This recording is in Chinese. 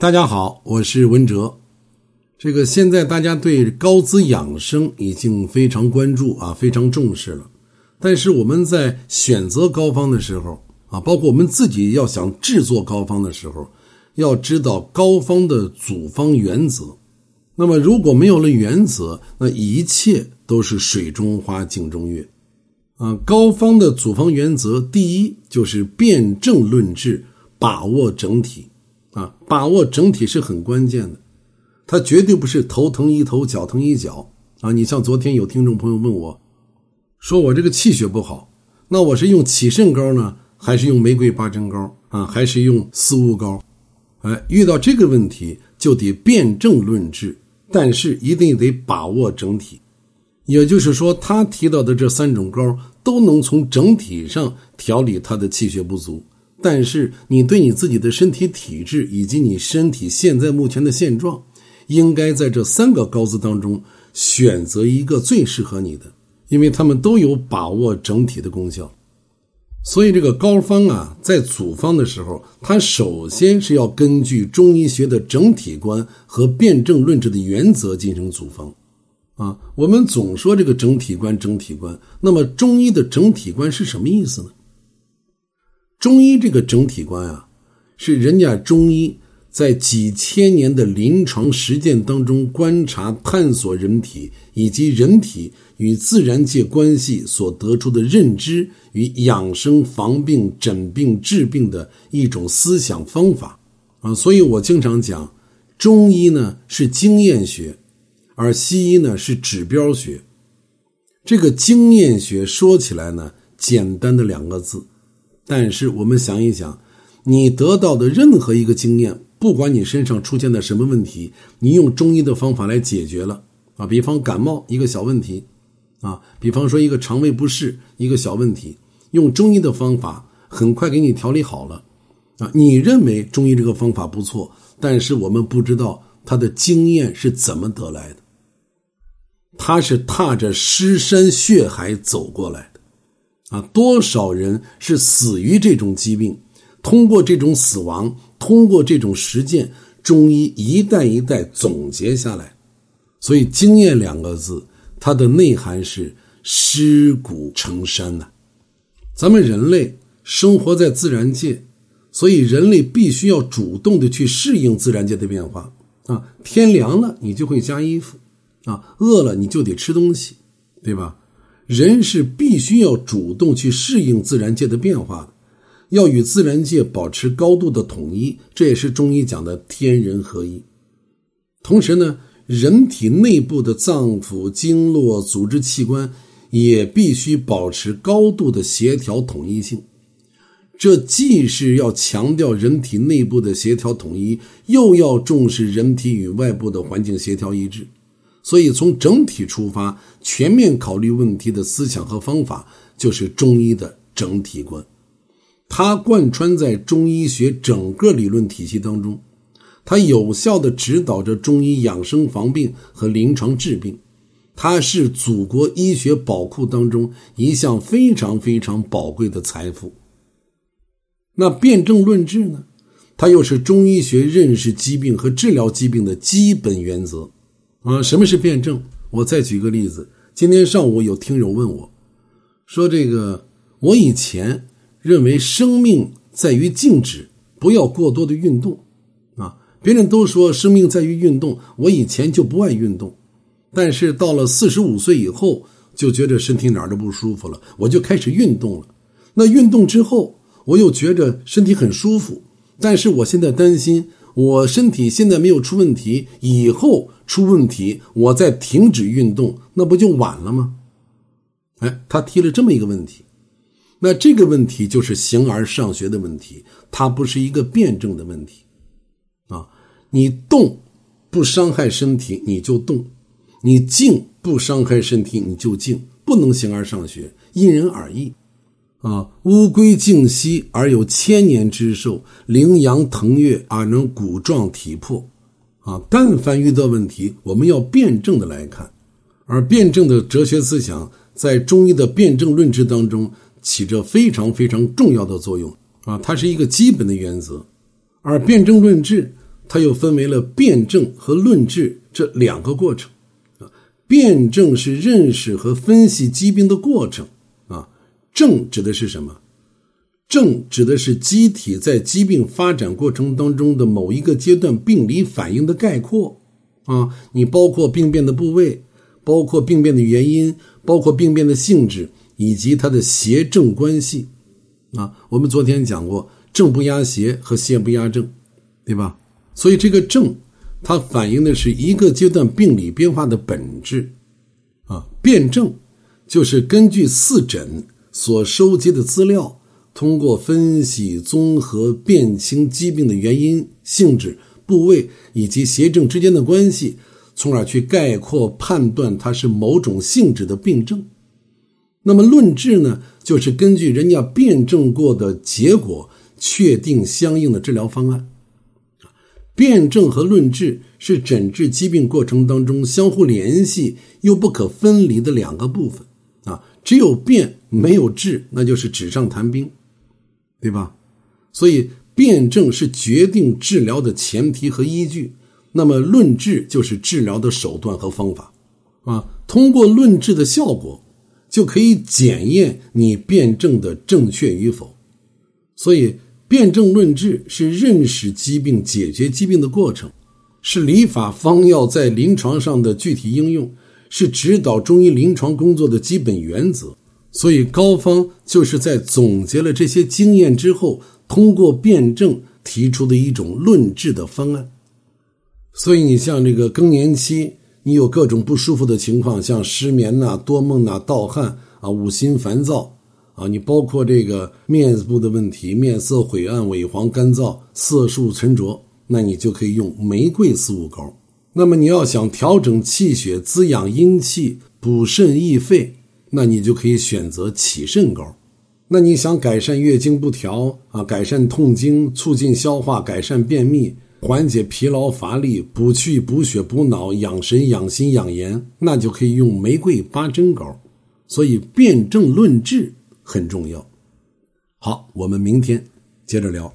大家好，我是文哲。这个现在大家对高滋养生已经非常关注啊，非常重视了。但是我们在选择膏方的时候啊，包括我们自己要想制作膏方的时候，要知道膏方的组方原则。那么如果没有了原则，那一切都是水中花，镜中月。啊，膏方的组方原则，第一就是辨证论治，把握整体。啊，把握整体是很关键的，它绝对不是头疼一头，脚疼一脚啊！你像昨天有听众朋友问我，说我这个气血不好，那我是用启肾膏呢，还是用玫瑰八珍膏啊，还是用四物膏？哎，遇到这个问题就得辨证论治，但是一定得把握整体。也就是说，他提到的这三种膏都能从整体上调理他的气血不足。但是你对你自己的身体体质以及你身体现在目前的现状，应该在这三个膏子当中选择一个最适合你的，因为他们都有把握整体的功效。所以这个膏方啊，在组方的时候，它首先是要根据中医学的整体观和辨证论治的原则进行组方。啊，我们总说这个整体观，整体观，那么中医的整体观是什么意思呢？中医这个整体观啊，是人家中医在几千年的临床实践当中观察探索人体以及人体与自然界关系所得出的认知与养生防病诊病治病的一种思想方法啊，所以我经常讲，中医呢是经验学，而西医呢是指标学。这个经验学说起来呢，简单的两个字。但是我们想一想，你得到的任何一个经验，不管你身上出现的什么问题，你用中医的方法来解决了啊，比方感冒一个小问题，啊，比方说一个肠胃不适一个小问题，用中医的方法很快给你调理好了，啊，你认为中医这个方法不错，但是我们不知道他的经验是怎么得来的，他是踏着尸山血海走过来的。啊，多少人是死于这种疾病？通过这种死亡，通过这种实践，中医一代一代总结下来。所以“经验”两个字，它的内涵是尸骨成山呐。咱们人类生活在自然界，所以人类必须要主动的去适应自然界的变化啊。天凉了，你就会加衣服啊；饿了，你就得吃东西，对吧？人是必须要主动去适应自然界的变化的，要与自然界保持高度的统一，这也是中医讲的天人合一。同时呢，人体内部的脏腑、经络、组织器官也必须保持高度的协调统一性。这既是要强调人体内部的协调统一，又要重视人体与外部的环境协调一致。所以，从整体出发，全面考虑问题的思想和方法，就是中医的整体观。它贯穿在中医学整个理论体系当中，它有效地指导着中医养生防病和临床治病。它是祖国医学宝库当中一项非常非常宝贵的财富。那辨证论治呢？它又是中医学认识疾病和治疗疾病的基本原则。啊，什么是辩证？我再举个例子。今天上午有听友问我，说这个我以前认为生命在于静止，不要过多的运动。啊，别人都说生命在于运动，我以前就不爱运动，但是到了四十五岁以后，就觉得身体哪儿都不舒服了，我就开始运动了。那运动之后，我又觉着身体很舒服，但是我现在担心。我身体现在没有出问题，以后出问题，我再停止运动，那不就晚了吗？哎，他提了这么一个问题，那这个问题就是形而上学的问题，它不是一个辩证的问题啊。你动不伤害身体，你就动；你静不伤害身体，你就静，不能形而上学，因人而异。啊，乌龟静息而有千年之寿，羚羊腾跃而能骨壮体魄。啊，但凡遇到问题，我们要辩证的来看，而辩证的哲学思想在中医的辩证论治当中起着非常非常重要的作用。啊，它是一个基本的原则，而辩证论治它又分为了辩证和论治这两个过程。啊，辩证是认识和分析疾病的过程。症，指的是什么？症指的是机体在疾病发展过程当中的某一个阶段病理反应的概括啊，你包括病变的部位，包括病变的原因，包括病变的性质以及它的邪正关系啊。我们昨天讲过，正不压邪和邪不压正，对吧？所以这个症它反映的是一个阶段病理变化的本质啊。辩证就是根据四诊所收集的资料。通过分析、综合、辨清疾病的原因、性质、部位以及邪正之间的关系，从而去概括判断它是某种性质的病症。那么论治呢，就是根据人家辩证过的结果，确定相应的治疗方案。辩证和论治是诊治疾病过程当中相互联系又不可分离的两个部分。只有辩没有治，那就是纸上谈兵。对吧？所以辩证是决定治疗的前提和依据，那么论治就是治疗的手段和方法，啊，通过论治的效果，就可以检验你辩证的正确与否。所以辩证论治是认识疾病、解决疾病的过程，是理法方药在临床上的具体应用，是指导中医临床工作的基本原则。所以，膏方就是在总结了这些经验之后，通过辩证提出的一种论治的方案。所以，你像这个更年期，你有各种不舒服的情况，像失眠呐、多梦呐、盗汗啊、五心烦躁啊，你包括这个面部的问题，面色晦暗、萎黄、干燥、色素沉着，那你就可以用玫瑰四物膏。那么，你要想调整气血、滋养阴气、补肾益肺。那你就可以选择起肾膏。那你想改善月经不调啊，改善痛经，促进消化，改善便秘，缓解疲劳乏力，补气补血补脑，养神养心养颜，那就可以用玫瑰八珍膏。所以辨证论治很重要。好，我们明天接着聊。